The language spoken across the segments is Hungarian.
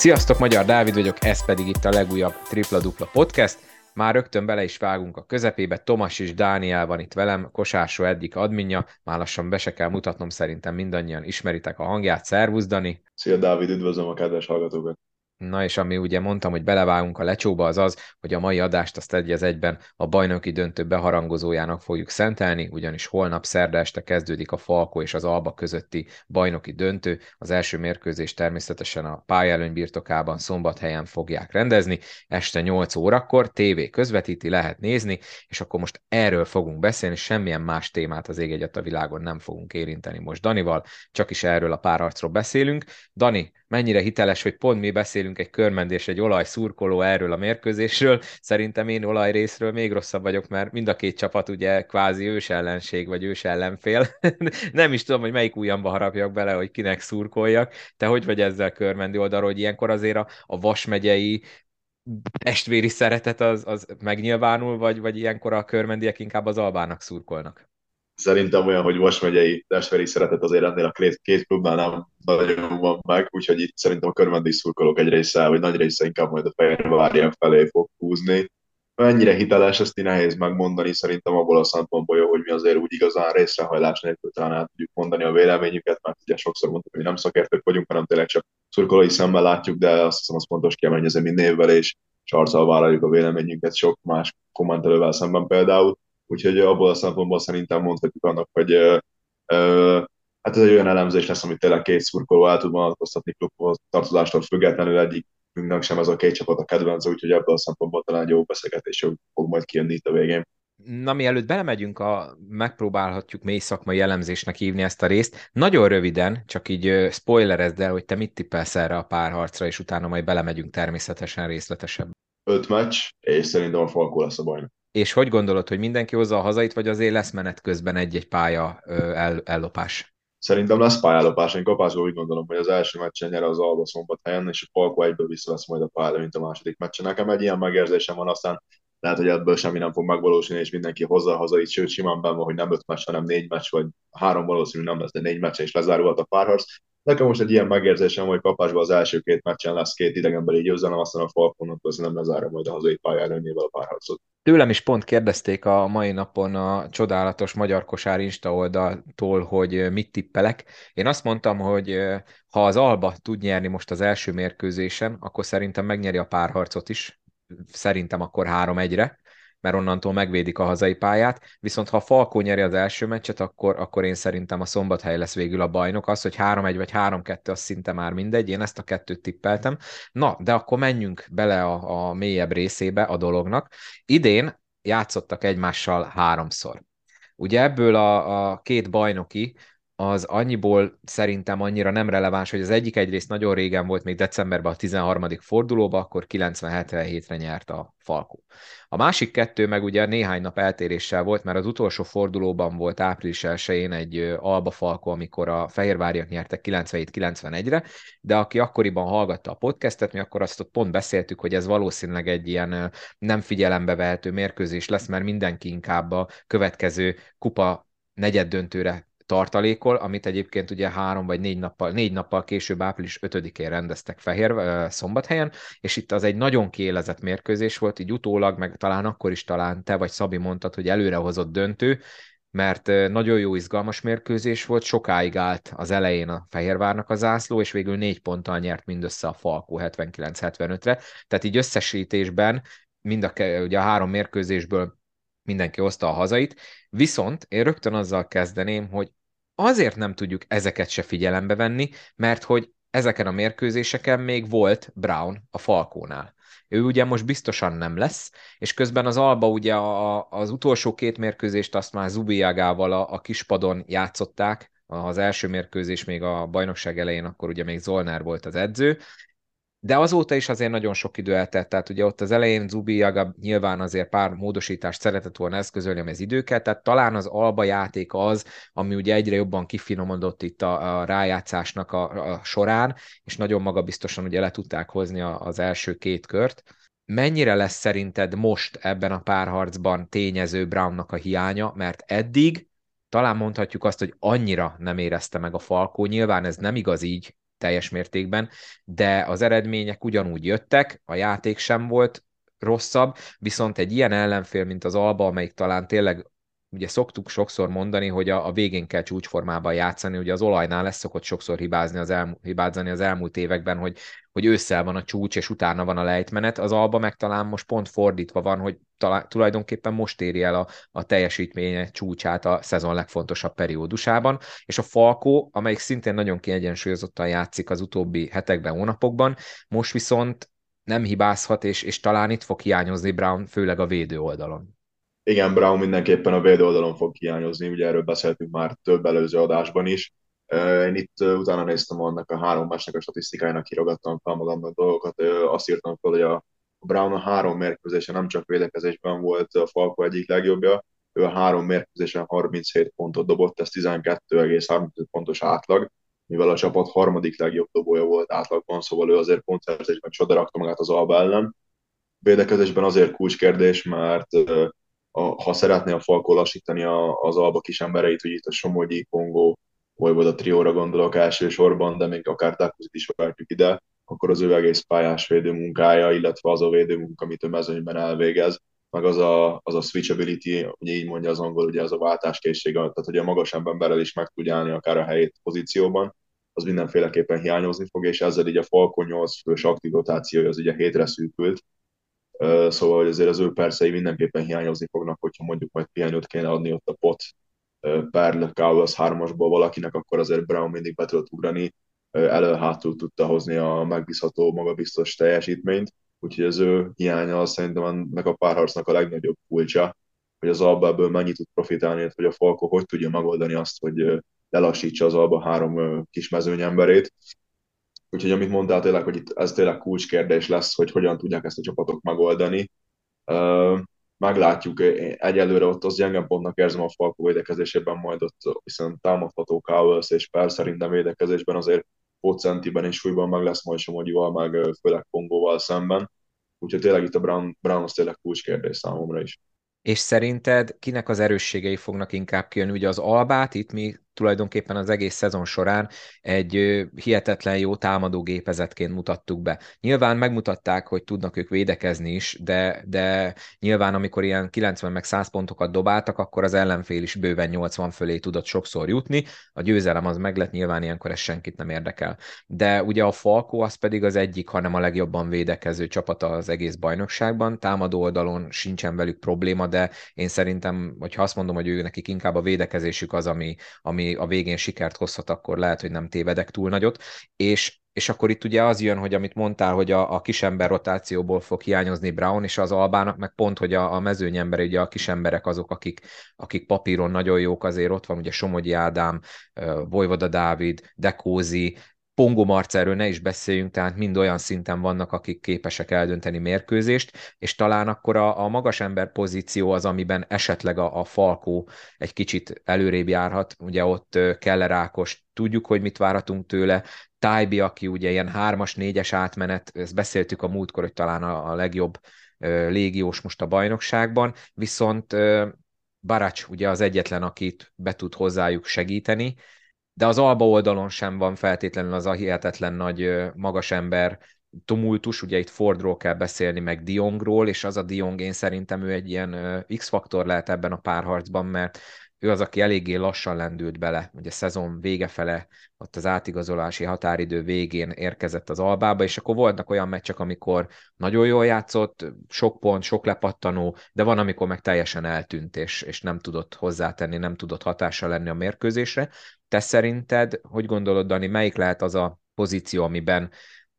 Sziasztok, Magyar Dávid vagyok, ez pedig itt a legújabb Tripla Dupla Podcast. Már rögtön bele is vágunk a közepébe, Tomas és Dániel van itt velem, Kosásó eddig adminja, már lassan be se kell mutatnom, szerintem mindannyian ismeritek a hangját. Szervusz, Dani! Szia, Dávid, üdvözlöm a kedves hallgatókat! Na és ami ugye mondtam, hogy belevágunk a lecsóba, az az, hogy a mai adást azt egy az egyben a bajnoki döntő beharangozójának fogjuk szentelni, ugyanis holnap szerda este kezdődik a Falko és az Alba közötti bajnoki döntő. Az első mérkőzés természetesen a pályelőny birtokában szombathelyen fogják rendezni, este 8 órakor, TV közvetíti, lehet nézni, és akkor most erről fogunk beszélni, semmilyen más témát az ég egyet a világon nem fogunk érinteni most Danival, csak is erről a párharcról beszélünk. Dani, mennyire hiteles, hogy pont mi beszélünk egy körmend és egy olaj szurkoló erről a mérkőzésről. Szerintem én olaj részről még rosszabb vagyok, mert mind a két csapat ugye kvázi ős ellenség, vagy ős ellenfél. Nem is tudom, hogy melyik ujjamba harapjak bele, hogy kinek szurkoljak. Te hogy vagy ezzel körmendi oldalról, hogy ilyenkor azért a, a Vasmegyei testvéri szeretet az, az megnyilvánul, vagy, vagy ilyenkor a körmendiek inkább az albának szurkolnak? Szerintem olyan, hogy Vas megyei testveri szeretet azért ennél a két, két klubnál nem nagyon van meg, úgyhogy itt szerintem a körmendi szurkolók egy része, vagy nagy része inkább majd a Fehérvárják felé fog húzni. Mennyire hiteles, ezt így nehéz megmondani, szerintem abból a szempontból jó, hogy mi azért úgy igazán részrehajlás nélkül talán el tudjuk mondani a véleményüket, mert ugye sokszor mondtuk, hogy nem szakértők vagyunk, hanem tényleg csak szurkolói szemmel látjuk, de azt hiszem az fontos kiemelni, hogy mi névvel és sarccal vállaljuk a véleményünket sok más kommentelővel szemben például úgyhogy abból a szempontból szerintem mondhatjuk annak, hogy hát ez egy olyan elemzés lesz, amit tényleg két szurkoló el tud vonatkoztatni klubhoz tartozástól függetlenül egyik mindnek sem ez a két csapat a kedvenc, úgyhogy ebből a szempontból talán jó beszélgetés fog majd kijönni itt a végén. Na, mielőtt belemegyünk, a, megpróbálhatjuk mély szakmai elemzésnek hívni ezt a részt. Nagyon röviden, csak így spoilerezd el, hogy te mit tippelsz erre a párharcra, és utána majd belemegyünk természetesen részletesebben. Öt meccs, és szerintem a Falkó lesz a bajnok. És hogy gondolod, hogy mindenki hozza a hazait, vagy azért lesz menet közben egy-egy pálya el, ellopás? Szerintem lesz pályálopás. Én kapásból úgy gondolom, hogy az első meccsen nyer az Alba szombathelyen, és a Falko egyből visszavesz majd a pályára, mint a második meccsen. Nekem egy ilyen megérzésem van, aztán lehet, hogy ebből semmi nem fog megvalósulni, és mindenki hozza a hazait, sőt simán benne hogy nem öt meccs, hanem négy meccs, vagy három valószínű nem lesz, de négy meccs, és lezárulhat a párharc. Nekem most egy ilyen megérzésem, hogy kapásban az első két meccsen lesz két idegenbeli győzelem, aztán a Falkonot nem lezárja majd a hazai pályára a párharcot. Tőlem is pont kérdezték a mai napon a csodálatos Magyar Kosár Insta oldaltól, hogy mit tippelek. Én azt mondtam, hogy ha az Alba tud nyerni most az első mérkőzésen, akkor szerintem megnyeri a párharcot is. Szerintem akkor 3-1-re mert onnantól megvédik a hazai pályát, viszont ha a Falkó nyeri az első meccset, akkor, akkor én szerintem a szombathely lesz végül a bajnok. Az, hogy 3-1 vagy 3-2, az szinte már mindegy, én ezt a kettőt tippeltem. Na, de akkor menjünk bele a, a mélyebb részébe a dolognak. Idén játszottak egymással háromszor. Ugye ebből a, a két bajnoki az annyiból szerintem annyira nem releváns, hogy az egyik egyrészt nagyon régen volt, még decemberben a 13. fordulóba, akkor 90-77-re nyert a Falkó. A másik kettő meg ugye néhány nap eltéréssel volt, mert az utolsó fordulóban volt április 1-én egy Alba Falko, amikor a Fehérváriak nyertek 97-91-re, de aki akkoriban hallgatta a podcastet, mi akkor azt ott pont beszéltük, hogy ez valószínűleg egy ilyen nem figyelembe vehető mérkőzés lesz, mert mindenki inkább a következő kupa negyed döntőre tartalékol, amit egyébként ugye három vagy négy nappal, négy nappal később április 5-én rendeztek Fehér szombathelyen, és itt az egy nagyon kiélezett mérkőzés volt, így utólag, meg talán akkor is talán te vagy Szabi mondtad, hogy előrehozott döntő, mert nagyon jó izgalmas mérkőzés volt, sokáig állt az elején a Fehérvárnak a zászló, és végül négy ponttal nyert mindössze a Falkó 79-75-re, tehát így összesítésben mind a, ugye a három mérkőzésből mindenki hozta a hazait, viszont én rögtön azzal kezdeném, hogy azért nem tudjuk ezeket se figyelembe venni, mert hogy ezeken a mérkőzéseken még volt Brown a Falkónál. Ő ugye most biztosan nem lesz, és közben az Alba ugye a, az utolsó két mérkőzést azt már Zubiagával a, a kispadon játszották, az első mérkőzés még a bajnokság elején, akkor ugye még Zolnár volt az edző, de azóta is azért nagyon sok idő eltelt, tehát ugye ott az elején Zubi Jaga nyilván azért pár módosítást szeretett volna eszközölni, az időket, tehát talán az alba játék az, ami ugye egyre jobban kifinomodott itt a, a rájátszásnak a, a során, és nagyon magabiztosan ugye le tudták hozni a, az első két kört. Mennyire lesz szerinted most ebben a párharcban tényező Brownnak a hiánya, mert eddig talán mondhatjuk azt, hogy annyira nem érezte meg a Falkó, nyilván ez nem igaz így, teljes mértékben, de az eredmények ugyanúgy jöttek, a játék sem volt rosszabb, viszont egy ilyen ellenfél, mint az Alba, amelyik talán tényleg ugye szoktuk sokszor mondani, hogy a, a végén kell csúcsformában játszani, ugye az olajnál lesz szokott sokszor hibázni az, elmú, hibázani az elmúlt években, hogy, hogy ősszel van a csúcs, és utána van a lejtmenet, az Alba meg talán most pont fordítva van, hogy talán, tulajdonképpen most éri el a, a teljesítménye csúcsát a szezon legfontosabb periódusában, és a Falkó, amelyik szintén nagyon kiegyensúlyozottan játszik az utóbbi hetekben, hónapokban, most viszont nem hibázhat, és, és talán itt fog hiányozni Brown, főleg a védő oldalon. Igen, Brown mindenképpen a védő oldalon fog hiányozni, ugye erről beszéltünk már több előző adásban is. Én itt utána néztem annak a három másnak a statisztikájának, kirogattam fel magamnak dolgokat, azt írtam fel, hogy a Brown a három mérkőzése nem csak védekezésben volt a Falko egyik legjobbja, ő a három mérkőzésen 37 pontot dobott, ez 12,35 pontos átlag, mivel a csapat harmadik legjobb dobója volt átlagban, szóval ő azért pontszerzésben csodarakta magát az Alba ellen. Védekezésben azért kulcskérdés, mert a, ha szeretné a Falkó lassítani a, az Alba kis embereit, hogy itt a Somogyi, Kongó, vagy a trióra gondolok elsősorban, de még akár Dákozit is várjuk ide, akkor az ő egész pályás védőmunkája, illetve az a védőmunka, amit ő mezőnyben elvégez, meg az a, az a switchability, ugye így mondja az angol, ugye az a váltáskészség, tehát hogy a magas emberrel is meg tudja állni akár a helyét pozícióban, az mindenféleképpen hiányozni fog, és ezzel így a Falcon 8 fős aktív rotációja az ugye hétre szűkült, szóval hogy azért az ő percei mindenképpen hiányozni fognak, hogyha mondjuk majd pihenőt kéne adni ott a pot Perl Cowles hármasból valakinek, akkor azért Brown mindig be tudott ugrani, elő-hátul tudta hozni a megbízható, magabiztos teljesítményt, úgyhogy az ő hiánya az szerintem ennek a párharcnak a legnagyobb kulcsa, hogy az Alba ebből mennyit tud profitálni, hogy a Falko hogy tudja megoldani azt, hogy lelassítsa az Alba három kis mezőnyemberét. Úgyhogy amit mondtál tényleg, hogy itt ez tényleg kulcskérdés lesz, hogy hogyan tudják ezt a csapatok megoldani. Meglátjuk, egyelőre ott az gyenge pontnak érzem a Falko védekezésében, majd ott viszont támadható Cowles és Per szerintem védekezésben azért Pocentiben és súlyban meg lesz majd Somogyival, meg főleg Kongóval szemben. Úgyhogy tényleg itt a Brown, Brown az tényleg kulcskérdés számomra is. És szerinted kinek az erősségei fognak inkább kijönni? Ugye az Albát itt mi tulajdonképpen az egész szezon során egy hihetetlen jó támadó gépezetként mutattuk be. Nyilván megmutatták, hogy tudnak ők védekezni is, de, de nyilván amikor ilyen 90 meg 100 pontokat dobáltak, akkor az ellenfél is bőven 80 fölé tudott sokszor jutni. A győzelem az meg lett, nyilván ilyenkor ez senkit nem érdekel. De ugye a Falco az pedig az egyik, hanem a legjobban védekező csapata az egész bajnokságban. Támadó oldalon sincsen velük probléma, de én szerintem, hogyha azt mondom, hogy ő nekik inkább a védekezésük az, ami, ami a végén sikert hozhat, akkor lehet, hogy nem tévedek túl nagyot. És, és akkor itt ugye az jön, hogy amit mondtál, hogy a, a kisember rotációból fog hiányozni Brown, és az Albának meg pont, hogy a, a mezőnyember, ugye a kisemberek azok, akik, akik papíron nagyon jók, azért ott van ugye Somogyi Ádám, Vojvoda Dávid, Dekózi, Pongo Marcerről ne is beszéljünk, tehát mind olyan szinten vannak, akik képesek eldönteni mérkőzést, és talán akkor a, a magas ember pozíció az, amiben esetleg a, a Falkó egy kicsit előrébb járhat, ugye ott Keller Ákos, tudjuk, hogy mit várhatunk tőle, Tájbi, aki ugye ilyen hármas, négyes átmenet, ezt beszéltük a múltkor, hogy talán a, a legjobb légiós most a bajnokságban, viszont Baracs ugye az egyetlen, akit be tud hozzájuk segíteni, de az alba oldalon sem van feltétlenül az a hihetetlen nagy magas ember tumultus, ugye itt Fordról kell beszélni, meg Diongról, és az a Diong én szerintem ő egy ilyen X-faktor lehet ebben a párharcban, mert ő az, aki eléggé lassan lendült bele, ugye a szezon vége fele, ott az átigazolási határidő végén érkezett az albába, és akkor voltak olyan meccsek, amikor nagyon jól játszott, sok pont, sok lepattanó, de van, amikor meg teljesen eltűnt, és, és nem tudott hozzátenni, nem tudott hatással lenni a mérkőzésre. Te szerinted, hogy gondolod, Dani, melyik lehet az a pozíció, amiben,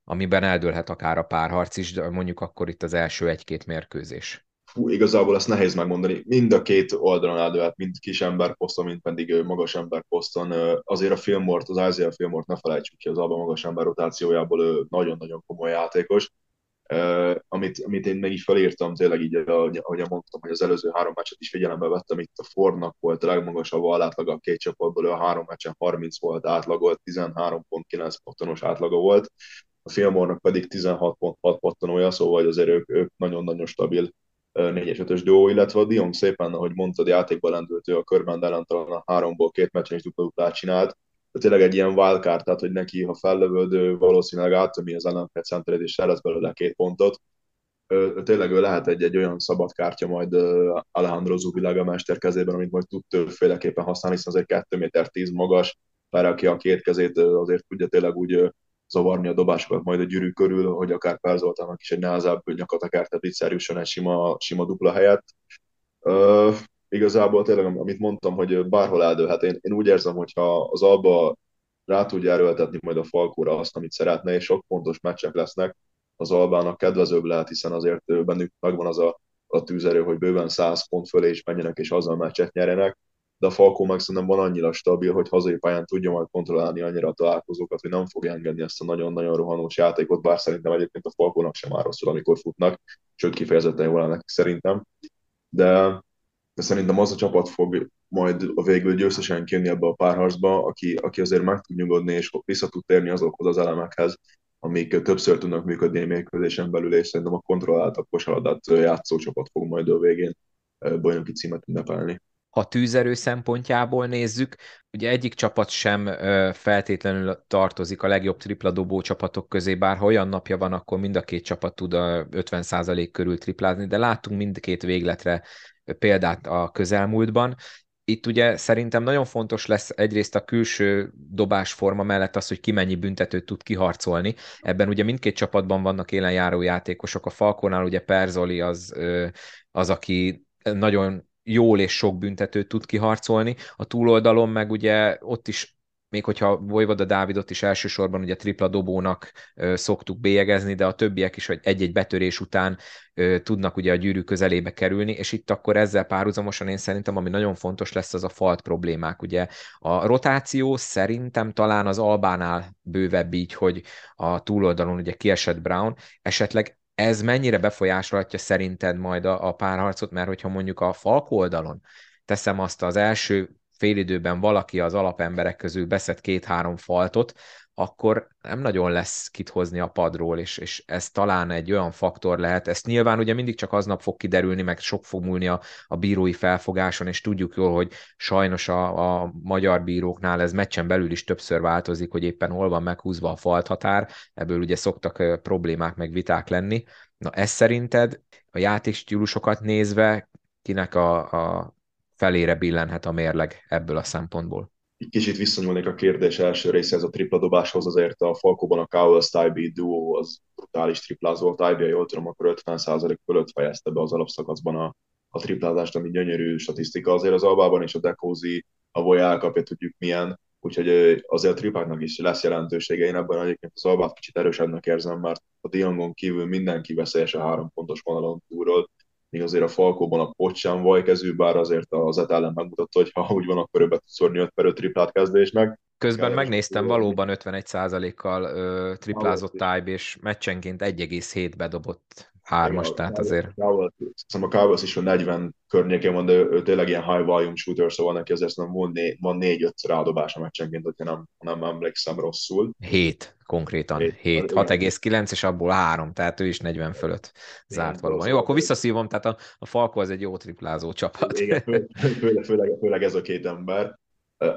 amiben eldőlhet akár a párharc is, de mondjuk akkor itt az első egy-két mérkőzés? Fú, igazából ezt nehéz megmondani. Mind a két oldalon eldőlhet, mind kis ember poszton, mind pedig magas ember poszton. Azért a filmort, az Ázia filmort ne felejtsük ki, az Alba magas ember rotációjából nagyon-nagyon komoly játékos. Amit, amit én meg is felírtam, tényleg így, ahogy mondtam, hogy az előző három meccset is figyelembe vettem, itt a Fordnak volt a legmagasabb alátlaga a két csapatból, a három meccsen 30 volt átlagolt, 13.9 pottonos átlaga volt, a Filmornak pedig 16.6 pottonója, szóval azért ők, ők nagyon-nagyon stabil 4-es 5-ös duó, illetve a Dion szépen, ahogy mondtad, játékban lendült ő a körben, talán a háromból két meccsen is dupla csinált, tényleg egy ilyen wildcard, tehát hogy neki, ha fellövöd, valószínűleg áttömi az ellenfél centerét, és szerez belőle két pontot. Tényleg ő lehet egy, egy olyan szabad kártya majd Alejandro Zubilaga mester kezében, amit majd tud többféleképpen használni, hiszen az egy 2 méter 10 magas, pár aki a két kezét azért tudja tényleg úgy zavarni a dobásokat majd a gyűrű körül, hogy akár Pár Zoltának is egy nehezebb nyakatakár, tehát itt egy sima, sima dupla helyet. Uh, igazából tényleg, amit mondtam, hogy bárhol eldőlhet, én, én úgy érzem, hogyha az Alba rá tudja erőltetni majd a Falkóra azt, amit szeretne, és sok pontos meccsek lesznek, az Albának kedvezőbb lehet, hiszen azért bennük megvan az a, a tűzerő, hogy bőven 100 pont fölé is menjenek, és azzal meccset nyerenek, de a Falkó meg szerintem van annyira stabil, hogy hazai pályán tudja majd kontrollálni annyira a találkozókat, hogy nem fogja engedni ezt a nagyon-nagyon rohanós játékot, bár szerintem egyébként a Falkónak sem már rosszul, amikor futnak, sőt kifejezetten jól ennek szerintem. De szerintem az a csapat fog majd a végül győztesen kijönni ebbe a párharcba, aki, aki azért meg tud nyugodni, és vissza tud térni azokhoz az elemekhez, amik többször tudnak működni a mérkőzésen belül, és szerintem a kontrolláltabb kosaradat játszó csapat fog majd a végén bajnoki címet ünnepelni. Ha tűzerő szempontjából nézzük, ugye egyik csapat sem feltétlenül tartozik a legjobb tripla dobó csapatok közé, bár ha olyan napja van, akkor mind a két csapat tud a 50% körül triplázni, de láttunk mindkét végletre példát a közelmúltban. Itt ugye szerintem nagyon fontos lesz egyrészt a külső dobásforma mellett az, hogy ki mennyi büntetőt tud kiharcolni. Ebben ugye mindkét csapatban vannak élenjáró játékosok. A Falkonál ugye Perzoli az, az aki nagyon jól és sok büntetőt tud kiharcolni. A túloldalon meg ugye ott is még hogyha Vojvoda Dávidot is elsősorban ugye tripla dobónak szoktuk bélyegezni, de a többiek is, hogy egy-egy betörés után tudnak ugye a gyűrű közelébe kerülni, és itt akkor ezzel párhuzamosan én szerintem, ami nagyon fontos lesz, az a falt problémák. Ugye a rotáció szerintem talán az Albánál bővebb így, hogy a túloldalon ugye kiesett Brown, esetleg ez mennyire befolyásolhatja szerinted majd a, a párharcot, mert hogyha mondjuk a Falk oldalon teszem azt az első félidőben valaki az alapemberek közül beszed két-három faltot, akkor nem nagyon lesz kit hozni a padról, és, és ez talán egy olyan faktor lehet. Ezt nyilván ugye mindig csak aznap fog kiderülni, meg sok fog múlni a, a bírói felfogáson, és tudjuk jól, hogy sajnos a, a magyar bíróknál ez meccsen belül is többször változik, hogy éppen hol van meghúzva a falt határ, ebből ugye szoktak problémák meg viták lenni. Na ez szerinted a játékstílusokat nézve kinek a, a felére billenhet a mérleg ebből a szempontból? kicsit visszanyúlnék a kérdés első részéhez a tripla dobáshoz, azért a Falkóban a Cowell Stybee duo az brutális triplázó volt, Stybee, jól tudom, akkor 50% fölött fejezte be az alapszakaszban a, a triplázást, ami gyönyörű statisztika azért az Albában, és a Dekózi, a Voya elkapja, tudjuk milyen, úgyhogy azért a tripáknak is lesz jelentősége. Én ebben egyébként az Albát kicsit erősebbnek érzem, mert a Diongon kívül mindenki veszélyes a három pontos vonalon túlról, míg azért a Falkóban a pot sem vajkezű, bár azért az ET ellen megmutatta, hogy ha úgy van, akkor ő be tud szórni 5 per 5 triplát kezdésnek. Közben megnéztem, valóban 51%-kal triplázott Tybe, és meccsenként 1,7 bedobott hármas, tehát azért... Szerintem a Cowboys is a 40 környékén van, de ő, ő tényleg ilyen high volume shooter, szóval neki azért nem van, né, van 4-5 rádobás a meccsenként, hogyha nem, nem emlékszem rosszul. 7 konkrétan, 7, 7 6,9, és abból 3, tehát ő is 40 fölött zárt Igen, valóban. Jó, akkor visszaszívom, tehát a, a Falko az egy jó triplázó csapat. Igen, főleg, főleg, főleg ez a két ember.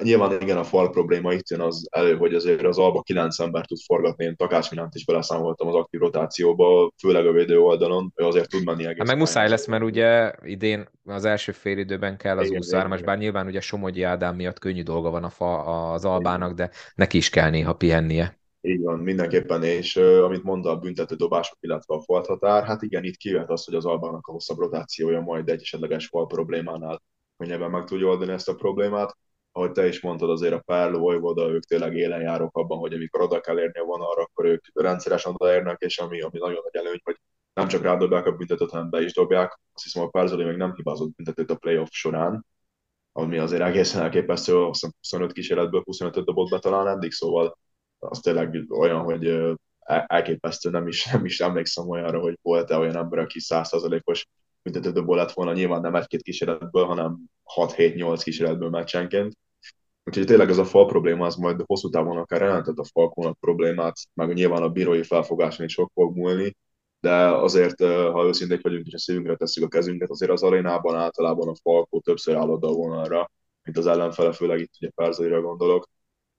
Nyilván igen, a fal probléma itt jön az elő, hogy azért az Alba 9 ember tud forgatni, én Takács Minánt is beleszámoltam az aktív rotációba, főleg a védő oldalon, ő azért tud menni egész. Hát meg muszáj lesz, mert ugye idén az első fél időben kell az 23-as, bár nyilván ugye Somogyi Ádám miatt könnyű dolga van a fa, az Albának, de neki is kell néha pihennie. Így van, mindenképpen, és uh, amit mondta a büntető dobások, illetve a falthatár, hát igen, itt kivet az, hogy az Albának a hosszabb rotációja majd egy esetleges fal problémánál könnyebben meg tudja oldani ezt a problémát ahogy te is mondtad, azért a Párló Vojvoda, ők tényleg élen járok abban, hogy amikor oda kell érni a vonalra, akkor ők rendszeresen odaérnek, és ami, ami nagyon nagy előny, hogy nem csak rádobják a büntetőt, hanem be is dobják. Azt hiszem, a Párzoli még nem hibázott büntetőt a playoff során, ami azért egészen elképesztő, azt hiszem 25 kísérletből 25-öt dobott be talán eddig, szóval az tényleg olyan, hogy elképesztő, nem is, nem is emlékszem olyanra, hogy volt-e olyan ember, aki 100%-os büntetődőből lett volna, nyilván nem egy-két kísérletből, hanem 6-7-8 kísérletből meccsenként. Úgyhogy tényleg ez a fal probléma, az majd hosszú távon akár jelentett a falkónak problémát, meg nyilván a bírói felfogáson is sok fog múlni, de azért, ha őszinték vagyunk és a szívünkre tesszük a kezünket, azért az arénában általában a falkó többször áll oda vonalra, mint az ellenfele, főleg itt ugye Perzaira gondolok.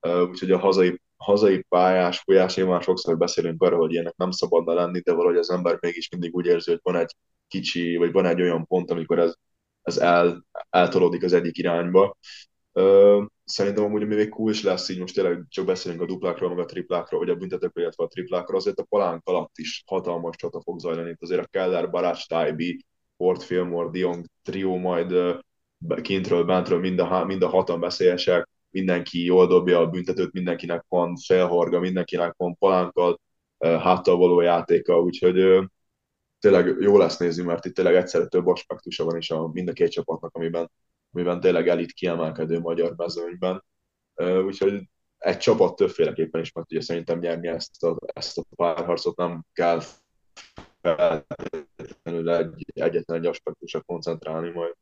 úgyhogy a hazai, hazai pályás folyás nyilván sokszor beszélünk arról, hogy ilyenek nem szabadna lenni, de valahogy az ember mégis mindig úgy érzi, hogy van egy kicsi, vagy van egy olyan pont, amikor ez, ez el, eltolódik az egyik irányba. Szerintem amúgy még cool is lesz, így most tényleg csak beszélünk a duplákról, meg a triplákról, vagy a büntetőkről, illetve a triplákról, azért a palánk alatt is hatalmas csata fog zajlani. Itt azért a Keller, Barács, Taibi, Ford Fillmore, Dion trió majd kintről, bentről mind a, mind a hatan veszélyesek, mindenki jól dobja a büntetőt, mindenkinek van felhorga, mindenkinek van palánkkal, háttal való játéka, úgyhogy tényleg jó lesz nézni, mert itt tényleg egyszerre több aspektusa van is a mind a két csapatnak, amiben, amiben tényleg elit kiemelkedő magyar mezőnyben. Úgyhogy egy csapat többféleképpen is meg tudja szerintem nyerni ezt a, ezt a párharcot, nem kell feltétlenül egy, egyetlen egy aspektusra koncentrálni majd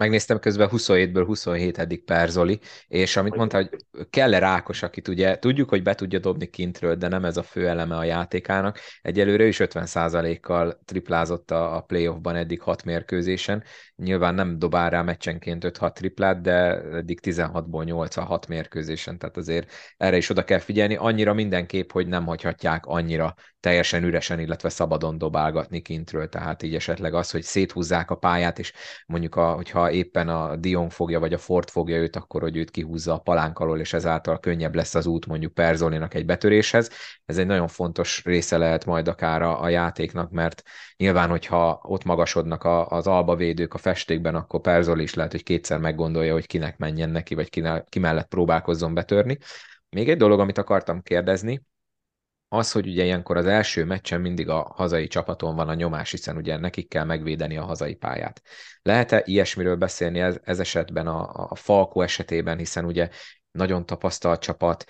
megnéztem közben 27-ből 27. Perzoli, és amit mondta, hogy kell-e Rákos, akit ugye tudjuk, hogy be tudja dobni kintről, de nem ez a fő eleme a játékának. Egyelőre is 50%-kal triplázott a, playoffban eddig 6 mérkőzésen. Nyilván nem dobál rá meccsenként 5-6 triplát, de eddig 16-ból 8 a 6 mérkőzésen, tehát azért erre is oda kell figyelni. Annyira mindenképp, hogy nem hagyhatják annyira teljesen üresen, illetve szabadon dobálgatni kintről, tehát így esetleg az, hogy széthúzzák a pályát, és mondjuk, a, hogyha éppen a Dion fogja, vagy a Ford fogja őt, akkor hogy őt kihúzza a palánk alól, és ezáltal könnyebb lesz az út mondjuk Perzolinak egy betöréshez. Ez egy nagyon fontos része lehet majd akár a, a játéknak, mert nyilván, hogyha ott magasodnak a, az albavédők a festékben, akkor Perzoli is lehet, hogy kétszer meggondolja, hogy kinek menjen neki, vagy ki, ki mellett próbálkozzon betörni. Még egy dolog, amit akartam kérdezni, az, hogy ugye ilyenkor az első meccsen mindig a hazai csapaton van a nyomás, hiszen ugye nekik kell megvédeni a hazai pályát. Lehet-e ilyesmiről beszélni ez, ez esetben a, a Falko esetében, hiszen ugye nagyon tapasztalt csapat,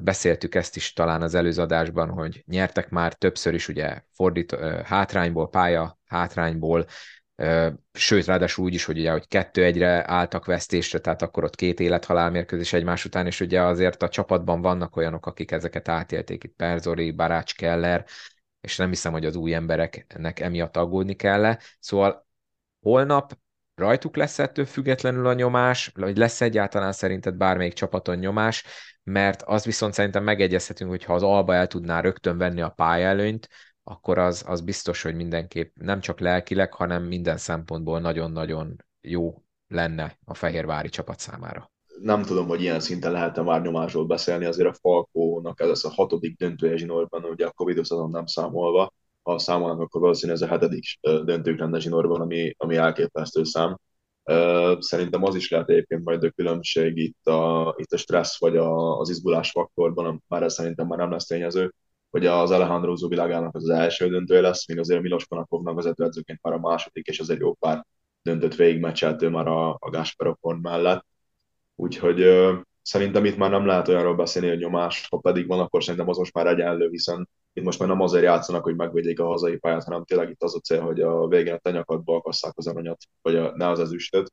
beszéltük ezt is talán az előző adásban, hogy nyertek már többször is ugye fordít, hátrányból, pálya hátrányból, sőt, ráadásul úgy is, hogy ugye, hogy kettő egyre álltak vesztésre, tehát akkor ott két élet-halál mérkőzés egymás után, és ugye azért a csapatban vannak olyanok, akik ezeket átélték, itt Perzori, Barács Keller, és nem hiszem, hogy az új embereknek emiatt aggódni kell -e. Szóval holnap rajtuk lesz ettől függetlenül a nyomás, vagy lesz egyáltalán szerinted bármelyik csapaton nyomás, mert az viszont szerintem megegyezhetünk, hogy ha az Alba el tudná rögtön venni a pályaelőnyt, akkor az, az biztos, hogy mindenképp nem csak lelkileg, hanem minden szempontból nagyon-nagyon jó lenne a fehérvári csapat számára. Nem tudom, hogy ilyen szinten lehetne már nyomásról beszélni, azért a Falkónak ez lesz a hatodik döntője zsinórban, ugye a Covid nem számolva, ha számolnak, akkor valószínűleg ez a hetedik döntők lenne zsinórban, ami, ami elképesztő szám. Szerintem az is lehet egyébként majd a különbség itt a, itt a stressz vagy a, az izgulás faktorban, már ez szerintem már nem lesz tényező hogy az Alejandro világának az, az első döntő lesz, míg azért Milos Konakovnak vezetőedzőként már a második, és azért jó pár döntött végig meccselt ő már a, a Gasparokon mellett. Úgyhogy ö, szerintem itt már nem lehet olyanról beszélni, hogy nyomás, ha pedig van, akkor szerintem az most már egyenlő, hiszen itt most már nem azért játszanak, hogy megvédjék a hazai pályát, hanem tényleg itt az a cél, hogy a végén a tenyakatba akasszák az aranyat, vagy a, ne az ezüstöt.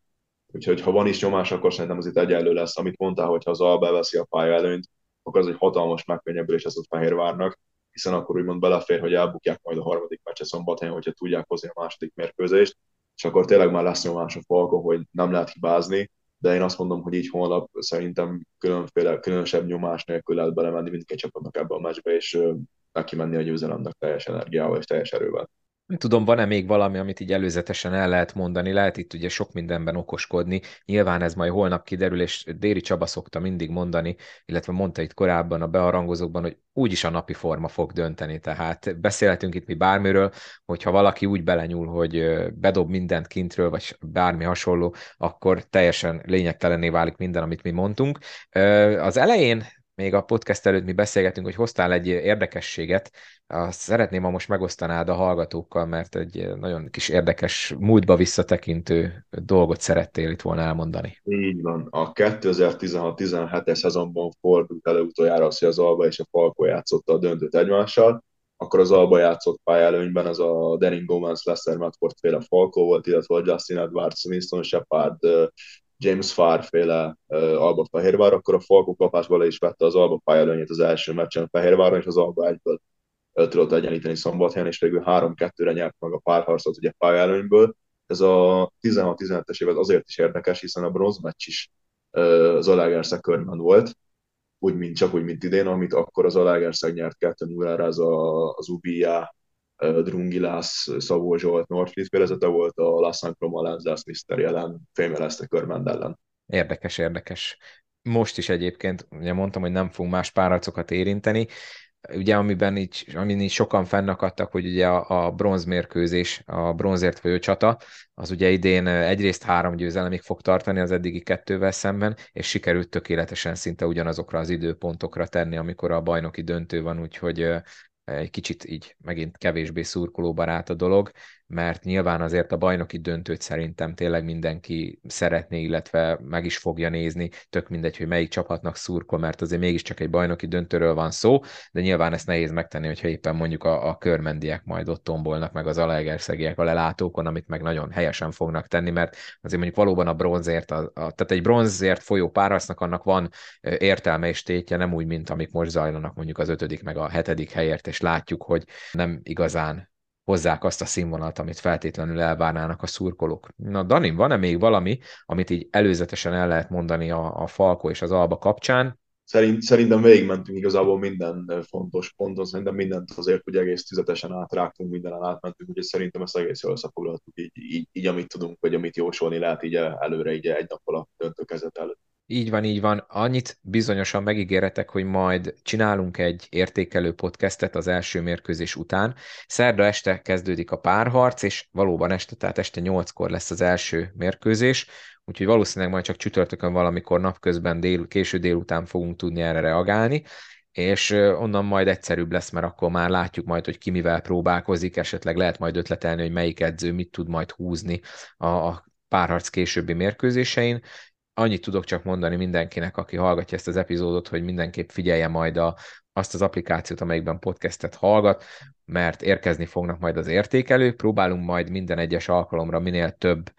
Úgyhogy ha van is nyomás, akkor szerintem az itt egyenlő lesz. Amit mondtál, hogy ha az Alba veszi a pálya előnyt, akkor az egy hatalmas megkönnyebbülés ez a Fehérvárnak, hiszen akkor úgymond belefér, hogy elbukják majd a harmadik meccse szombathelyen, hogyha tudják hozni a második mérkőzést, és akkor tényleg már lesz nyomás a Falkon, hogy nem lehet hibázni, de én azt mondom, hogy így holnap szerintem különféle, különösebb nyomás nélkül lehet belemenni mindkét csapatnak ebbe a meccsbe, és neki menni a győzelemnek teljes energiával és teljes erővel. Nem tudom, van-e még valami, amit így előzetesen el lehet mondani, lehet itt ugye sok mindenben okoskodni, nyilván ez majd holnap kiderül, és Déri Csaba szokta mindig mondani, illetve mondta itt korábban a bearangozókban, hogy úgyis a napi forma fog dönteni, tehát beszélhetünk itt mi bármiről, hogyha valaki úgy belenyúl, hogy bedob mindent kintről, vagy bármi hasonló, akkor teljesen lényegtelenné válik minden, amit mi mondtunk. Az elején még a podcast előtt mi beszélgetünk, hogy hoztál egy érdekességet, azt szeretném, ha most megosztanád a hallgatókkal, mert egy nagyon kis érdekes, múltba visszatekintő dolgot szerettél itt volna elmondani. Így van. A 2016-17-es szezonban fordult elő utoljára az, hogy az Alba és a Falko játszotta a döntőt egymással, akkor az Alba játszott pályelőnyben, ez a Denning Gomez, Lester Medford féle Falko volt, illetve a Justin Edwards, Winston Shepard, James Farr féle uh, Alba Fehérvár, akkor a Falko kapásba is vette az Alba pályelőnyét az első meccsen Fehérváron, és az Alba egyből tudott egyenlíteni szombathelyen, és végül 3-2-re nyert meg a párharcot ugye pályelőnyből. Ez a 16-17-es évet azért is érdekes, hiszen a bronzmeccs is uh, Zalaegerszeg körben volt, úgy, mint csak úgy, mint idén, amit akkor az Alágerszeg nyert 2 0 az, a, az Ubia, Drungilász, Szabó Zsolt, Norflit félezete volt, a Lassan Kroma Lenzász Mr. jelen fémelezte Körmend ellen. Érdekes, érdekes. Most is egyébként, ugye mondtam, hogy nem fogunk más párharcokat érinteni, ugye amiben így, amin így sokan fennakadtak, hogy ugye a, a bronzmérkőzés, a bronzért folyó csata, az ugye idén egyrészt három győzelemig fog tartani az eddigi kettővel szemben, és sikerült tökéletesen szinte ugyanazokra az időpontokra tenni, amikor a bajnoki döntő van, úgyhogy egy kicsit így megint kevésbé szurkolóbarát a dolog, mert nyilván azért a bajnoki döntőt szerintem tényleg mindenki szeretné, illetve meg is fogja nézni, tök mindegy, hogy melyik csapatnak szurkol, mert azért mégiscsak egy bajnoki döntőről van szó, de nyilván ezt nehéz megtenni, hogyha éppen mondjuk a, a körmendiek majd ott tombolnak, meg az alegerszegiek a lelátókon, amit meg nagyon helyesen fognak tenni, mert azért mondjuk valóban a bronzért, a, a, tehát egy bronzért folyó párasznak annak van értelme és tétje, nem úgy, mint amik most zajlanak mondjuk az ötödik meg a hetedik helyért, és látjuk, hogy nem igazán hozzák azt a színvonalat, amit feltétlenül elvárnának a szurkolók. Na, Dani, van-e még valami, amit így előzetesen el lehet mondani a, a Falko és az Alba kapcsán? Szerint, szerintem végigmentünk igazából minden fontos ponton, szerintem mindent azért, hogy egész tüzetesen átrágtunk, mindenen átmentünk, úgyhogy szerintem ezt egész jól összefoglaltuk, így, így, így, amit tudunk, vagy amit jósolni lehet így előre, így egy nappal a döntőkezet előtt. Így van, így van. Annyit bizonyosan megígéretek, hogy majd csinálunk egy értékelő podcastet az első mérkőzés után. Szerda este kezdődik a párharc, és valóban este, tehát este nyolckor lesz az első mérkőzés, úgyhogy valószínűleg majd csak csütörtökön valamikor napközben dél, késő délután fogunk tudni erre reagálni, és onnan majd egyszerűbb lesz, mert akkor már látjuk majd, hogy ki mivel próbálkozik, esetleg lehet majd ötletelni, hogy melyik edző mit tud majd húzni a, párharc későbbi mérkőzésein, annyit tudok csak mondani mindenkinek, aki hallgatja ezt az epizódot, hogy mindenképp figyelje majd a, azt az applikációt, amelyikben podcastet hallgat, mert érkezni fognak majd az értékelők, próbálunk majd minden egyes alkalomra minél több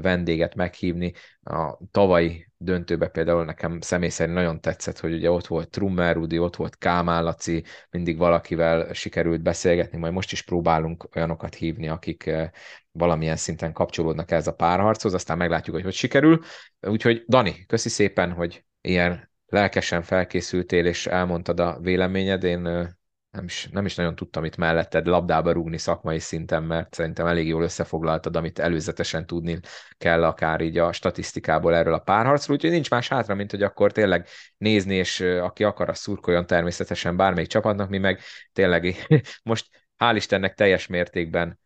vendéget meghívni. A tavalyi döntőbe például nekem személy szerint nagyon tetszett, hogy ugye ott volt Trummer Rudi, ott volt Kámán Laci, mindig valakivel sikerült beszélgetni, majd most is próbálunk olyanokat hívni, akik valamilyen szinten kapcsolódnak ez a párharchoz, aztán meglátjuk, hogy hogy sikerül. Úgyhogy Dani, köszi szépen, hogy ilyen lelkesen felkészültél, és elmondtad a véleményed. Én nem is, nem is nagyon tudtam itt melletted labdába rúgni szakmai szinten, mert szerintem elég jól összefoglaltad, amit előzetesen tudni kell akár így a statisztikából erről a párharcról, úgyhogy nincs más hátra, mint hogy akkor tényleg nézni, és aki akar, az szurkoljon természetesen bármelyik csapatnak, mi meg tényleg most hál' Istennek teljes mértékben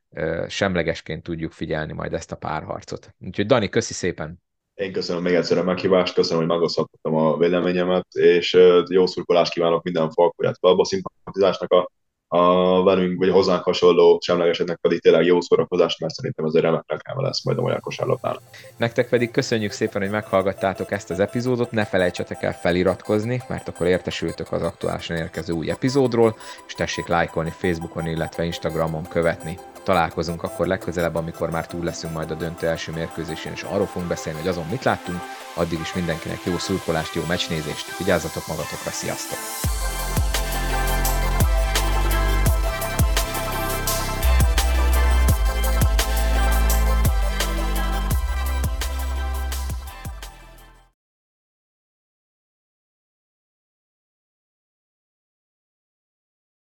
semlegesként tudjuk figyelni majd ezt a párharcot. Úgyhogy Dani, köszi szépen! Én köszönöm még egyszer a meghívást, köszönöm, hogy megosztottam a véleményemet, és jó szurkolást kívánok minden falkóját, a szimpatizásnak a, a velünk, vagy a hozzánk hasonló semlegeseknek pedig tényleg jó szórakozást, mert szerintem ez egy remek reklám lesz majd a magyar kosárlabdán. Nektek pedig köszönjük szépen, hogy meghallgattátok ezt az epizódot, ne felejtsetek el feliratkozni, mert akkor értesültök az aktuálisan érkező új epizódról, és tessék lájkolni Facebookon, illetve Instagramon követni találkozunk akkor legközelebb, amikor már túl leszünk majd a döntő első mérkőzésén, és arról fogunk beszélni, hogy azon mit láttunk. Addig is mindenkinek jó szurkolást, jó meccsnézést, vigyázzatok magatokra, sziasztok!